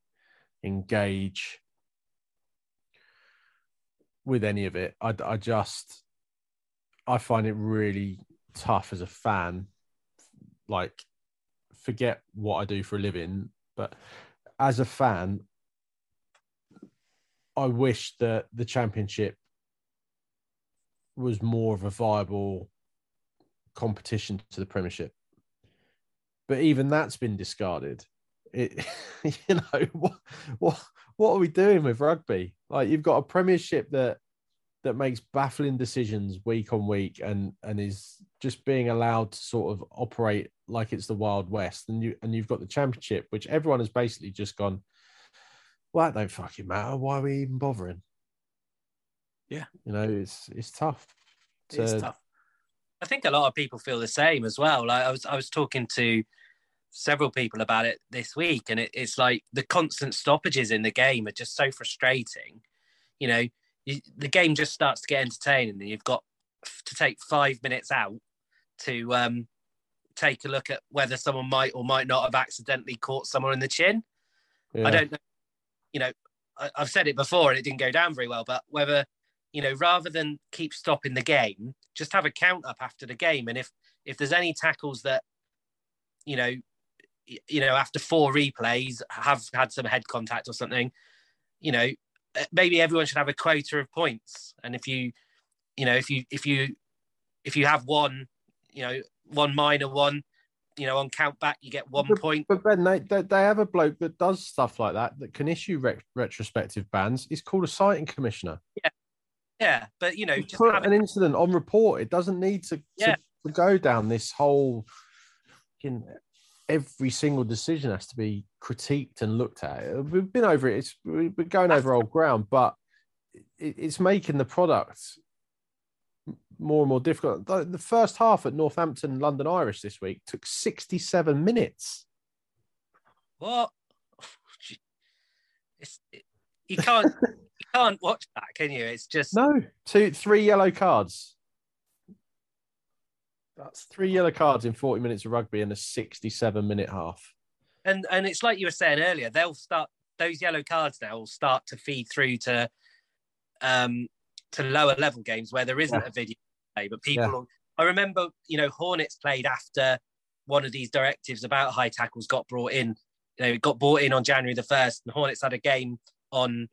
engage with any of it. I, I just, I find it really tough as a fan. Like, forget what I do for a living, but as a fan, I wish that the championship was more of a viable competition to the Premiership. But even that's been discarded. It, (laughs) you know, what, what what are we doing with rugby? Like you've got a Premiership that that makes baffling decisions week on week and and is just being allowed to sort of operate like it's the Wild West, and you and you've got the Championship, which everyone has basically just gone. Well, that don't fucking matter. Why are we even bothering? Yeah. you know, it's it's tough. It's tough. I think a lot of people feel the same as well. Like I was, I was talking to several people about it this week, and it, it's like the constant stoppages in the game are just so frustrating. You know, you, the game just starts to get entertaining, and you've got to take five minutes out to um, take a look at whether someone might or might not have accidentally caught someone in the chin. Yeah. I don't know. You know, I, I've said it before, and it didn't go down very well. But whether you know, rather than keep stopping the game, just have a count up after the game. And if if there's any tackles that, you know, you know, after four replays have had some head contact or something, you know, maybe everyone should have a quota of points. And if you, you know, if you if you if you have one, you know, one minor one, you know, on count back, you get one But- point. But Ben, they, they they have a bloke that does stuff like that that can issue ret- retrospective bans. He's called a citing commissioner. Yeah, Yeah. but you know, just put an incident on report. It doesn't need to, to, Yeah. to go down this whole. Every single decision has to be critiqued and looked at. We've been over it. It's we're going over old ground, but it, it's making the product more and more difficult. The, first half at Northampton London Irish this week took sixty-seven minutes. What? (sighs) It's, you can't (laughs) you can't watch that, can you? It's just No, two, three yellow cards. That's three yellow cards in 40 minutes of rugby in a 67 minute half. and and it's like you were saying earlier. They'll start those yellow cards now will start to feed through to um to lower level games where there isn't Yeah. a video play, but people. I remember, you know, Hornets played after one of these directives about high tackles got brought in. You know, it got brought in on January the first, and Hornets had a game on,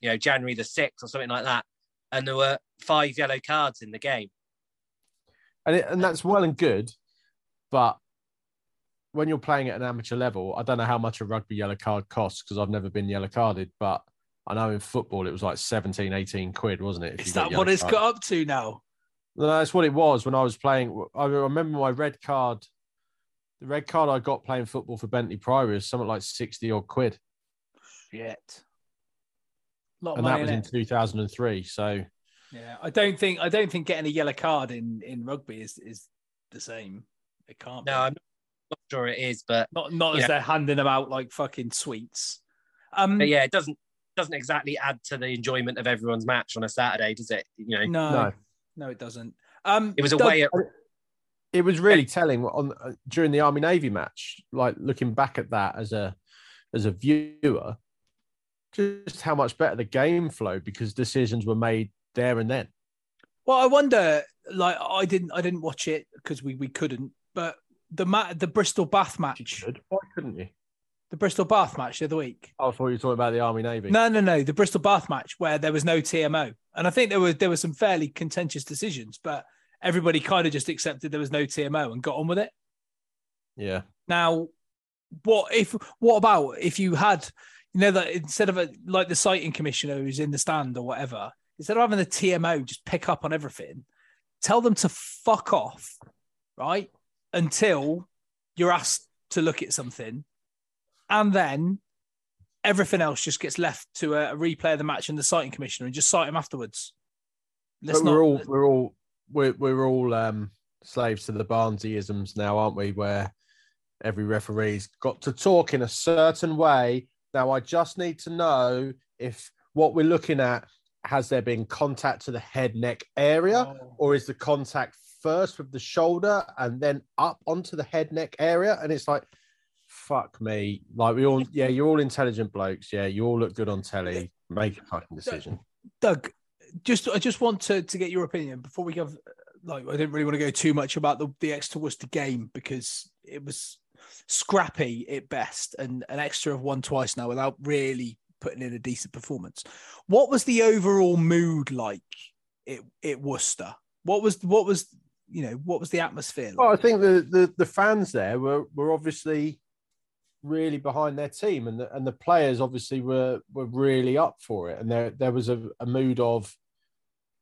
you know, January the sixth or something like that, and there were five yellow cards in the game. And, it, and that's well and good. But when you're playing at an amateur level, I don't know how much a rugby yellow card costs because I've never been yellow carded. But I know in football it was like 17, 18 quid, wasn't it? Is that what it's card? got up to now? No, that's what it was when I was playing. I remember my red card. The red card I got playing football for Bentley Priory was something like sixty odd quid, Shit. Lot and that was in it. two thousand and three. So Yeah, I don't think I don't think getting a yellow card in in rugby is is the same. It can't. No, be. I'm not sure it is, but, not not as yeah. they're handing them out like fucking sweets. Um, but yeah, it doesn't doesn't exactly add to the enjoyment of everyone's match on a Saturday, does it? You know, no, no. no, it doesn't. Um, it was a way. at it was really telling on uh, during the Army Navy match. Like looking back at that as a as a viewer, just how much better the game flowed because decisions were made there and then. Well, I wonder. Like, I didn't, I didn't watch it because we we couldn't. But the ma- the Bristol Bath match, could. Why couldn't you? the Bristol Bath match the other week. Oh, I thought you were talking about the Army Navy. No, no, no, the Bristol Bath match where there was no TMO, and I think there were there were some fairly contentious decisions, but everybody kind of just accepted there was no TMO and got on with it. Yeah. Now, what if? What about if you had, you know, that instead of a like the citing commissioner who's in the stand or whatever, instead of having the TMO just pick up on everything, tell them to fuck off, right? Until you're asked to look at something, and then everything else just gets left to a, replay of the match and the citing commissioner and just cite him afterwards. Let's But not. we're all we're all we're we're all um slaves to the Barnsleyisms now, aren't we? Where every referee's got to talk in a certain way. Now I just need to know if what we're looking at has there been contact to the head neck area, Oh. or is the contact first with the shoulder and then up onto the head neck area? And it's like, fuck me. Like we all yeah, you're all intelligent blokes. Yeah, you all look good on telly. Make a fucking decision. Doug, just I just want to to get your opinion before we go. Like, I didn't really want to go too much about the the Exeter Worcester game because it was scrappy at best, and an extra of one twice now without really putting in a decent performance. What was the overall mood like at, at Worcester? What was what was you know what was the atmosphere? Like? Well, I think the, the, the fans there were, were obviously really behind their team, and the, and the players obviously were were really up for it. And there there was a, a mood of,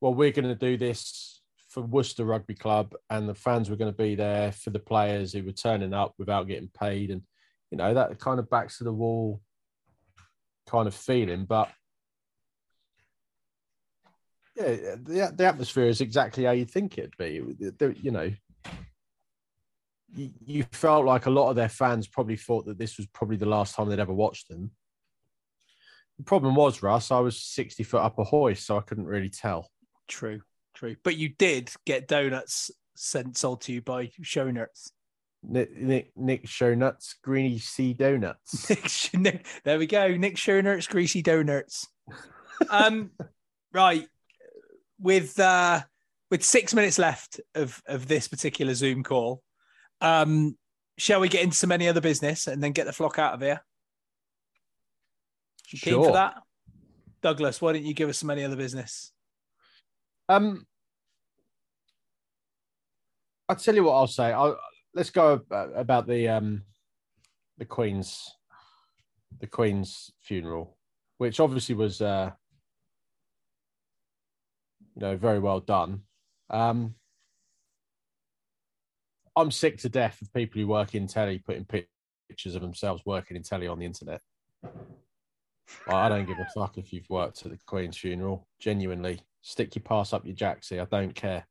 well, we're going to do this for Worcester Rugby Club, and the fans were going to be there for the players who were turning up without getting paid, and you know that kind of backs to the wall kind of feeling. But yeah, the, the atmosphere is exactly how you think it'd be. You know, you, felt like a lot of their fans probably thought that this was probably the last time they'd ever watched them. The problem was, Russ, I was 60 foot up a hoist, so I couldn't really tell. True, true. But you did get donuts sent sold to you by Shownuts. Nick, Nick, Nick Sea Donuts. (laughs) Nick, Nick, there we go. Nick Schonert's greasy donuts. Um, (laughs) right. With uh, with six minutes left of of this particular Zoom call, um, shall we get into some any other business and then get the flock out of here? You keen for Sure. that, Douglas? Why don't you give us some any other business? Um, I'll tell you what I'll say. I'll, let's go about the um, the Queen's the Queen's funeral, which obviously was uh, you know very well done. Um, I'm sick to death of people who work in telly putting pictures of themselves working in telly on the internet. I don't give a fuck if you've worked at the Queen's funeral. Genuinely, stick your pass up your jacksie. I don't care.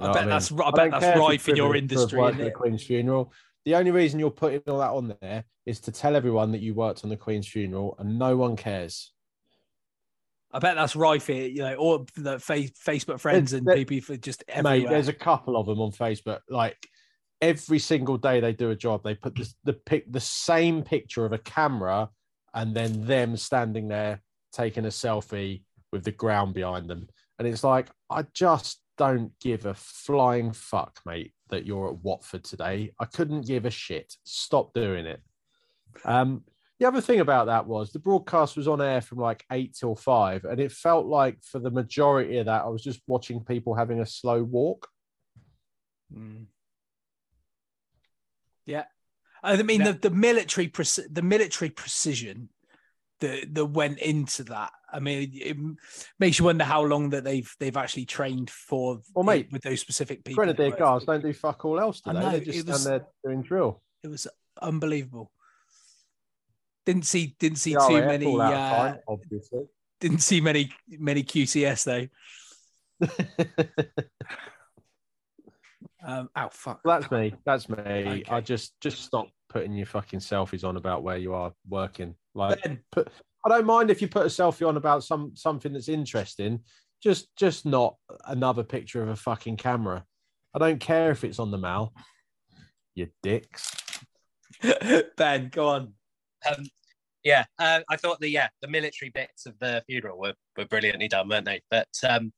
You I know bet what that's- I don't bet that's care if you're rife in your privileged to have industry, worked isn't it? the Queen's funeral. The only reason you're putting all that on there is to tell everyone that you worked on the Queen's funeral, and no one cares. I bet that's rife here. You know, all the fa- Facebook friends and people for just everywhere. Mate, there's a couple of them on Facebook. Like every single day they do a job, they put this, the pic, the same picture of a camera, and then them standing there taking a selfie with the ground behind them. And it's like, I just don't give a flying fuck, mate, that you're at Watford today. I couldn't give a shit. Stop doing it. Um, the other thing about that was the broadcast was on air from like eight till five, and it felt like for the majority of that, I was just watching people having a slow walk. Mm. Yeah, I mean Yeah. the, the military preci- the military precision that that went into that I mean, it makes you wonder how long that they've they've actually trained for. Well, mate, with those specific people. Grenadier Guards don't do fuck all else, do they? know, They just it stand was- there doing drill. It was unbelievable. Didn't see didn't see too many. all out of Uh, time, obviously. didn't see many many QCS though. (laughs) Um, oh fuck! That's me. That's me. Okay. I just just stop putting your fucking selfies on about where you are working. Like, Ben, put, I don't mind if you put a selfie on about some something that's interesting. Just just not another picture of a fucking camera. I don't care if it's on the Mall. You dicks. (laughs) ben, go on. Um, yeah, uh, I thought the yeah the military bits of the funeral were, were brilliantly done, weren't they? But um,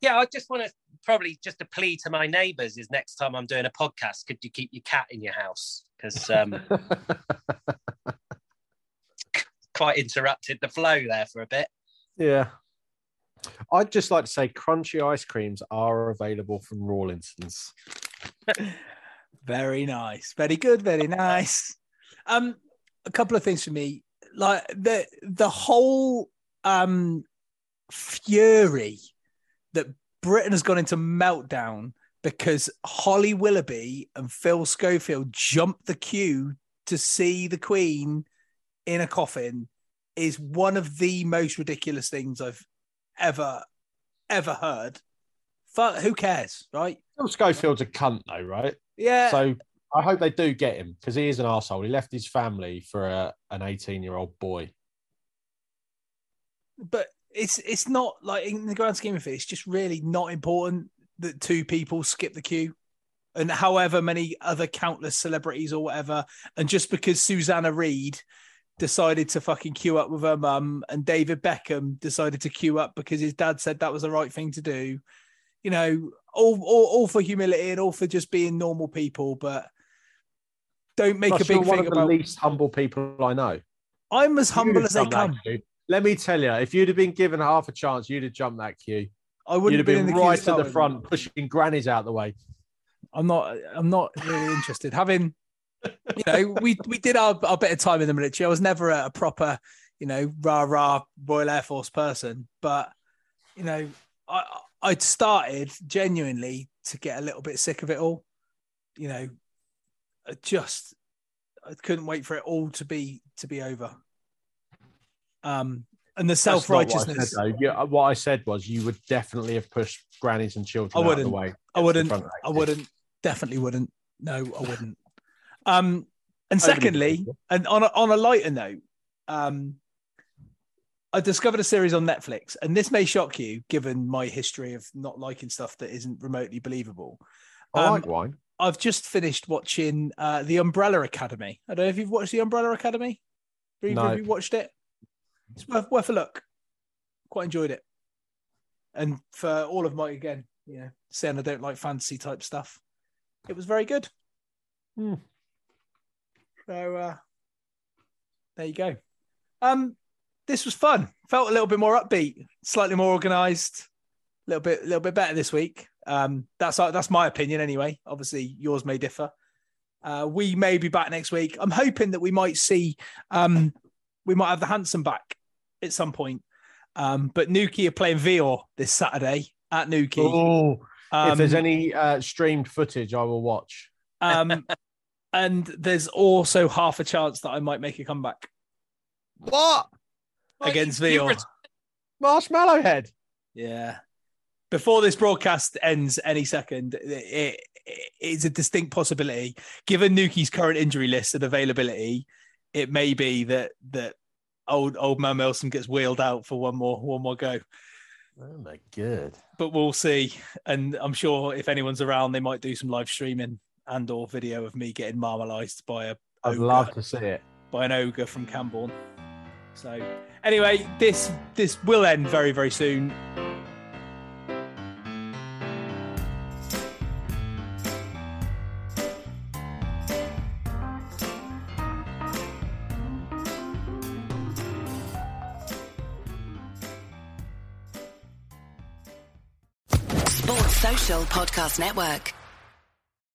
yeah, I just want to probably just a plea to my neighbours is next time I'm doing a podcast, could you keep your cat in your house? Because um, (laughs) quite interrupted the flow there for a bit. yeah. I'd just like to say crunchy ice creams are available from Rawlinson's. (laughs) Very nice. Very good. Very nice. Um, a couple of things for me. Like the the whole um fury that Britain has gone into meltdown because Holly Willoughby and Phil Schofield jumped the queue to see the Queen in a coffin is one of the most ridiculous things I've ever ever heard. Fuck, who cares, right? Phil Schofield's a cunt though, right? Yeah. So I hope they do get him because he is an asshole. He left his family for a, an 18 year old boy. but it's it's not like in the grand scheme of it, it's just really not important that two people skip the queue. And however many other countless celebrities or whatever, and just because Susanna Reid decided to fucking queue up with her mum, and David Beckham decided to queue up because his dad said that was the right thing to do, you know, all all, all for humility and all for just being normal people, but don't make a big you're one thing of the about. least humble people I know. I'm as humble as they come. Let me tell you, if you'd have been given half a chance, you'd have jumped that queue. I wouldn't have been, in been the right to at the front, pushing grannies out the way. I'm not. I'm not really interested. Having, you know, we we did our, our bit of time in the military. I was never a, a proper, you know, rah rah Royal Air Force person, but you know, I I'd started genuinely to get a little bit sick of it all. You know, I just I couldn't wait for it all to be to be over. Um, and the self not what I said, righteousness. Yeah, what I said was you would definitely have pushed grannies and children I out of the wouldn't. way. I wouldn't. I wouldn't. Definitely wouldn't. No, I wouldn't. Um, and secondly, and on a, on a lighter note, um, I discovered a series on Netflix, and this may shock you, given my history of not liking stuff that isn't remotely believable. queue. I Um, like wine. I've just finished watching uh, The Umbrella Academy. I don't know if you've watched The Umbrella Academy. Have either No. of you watched it? It's worth, worth a look. Quite enjoyed it. And for all of my, again, you know, saying I don't like fantasy type stuff, it was very good. Hmm. So uh, there you go. Um, this was fun. Felt a little bit more upbeat, slightly more organised, a little bit, a little bit better this week. Um, that's that's my opinion anyway. Obviously, yours may differ. Uh, we may be back next week. I'm hoping that we might see, um, we might have the Hanson back at some point. Um, but Newquay are playing Veor this Saturday at Newquay. Oh, Um, if there's any uh, streamed footage, I will watch. um, (laughs) and there's also half a chance that I might make a comeback What? against you- you ret- Marshmallow Head. Yeah. Before this broadcast ends any second, it, it, it's a distinct possibility. Given Newquay's current injury list and availability, it may be that that old old man Milson gets wheeled out for one more one more go. Oh my god. But we'll see. And I'm sure if anyone's around, they might do some live streaming and or video of me getting marmalized by a I'd ogre. love to see it. by an ogre from Camborne. So anyway, this this will end very very soon. Sports Social Podcast Network.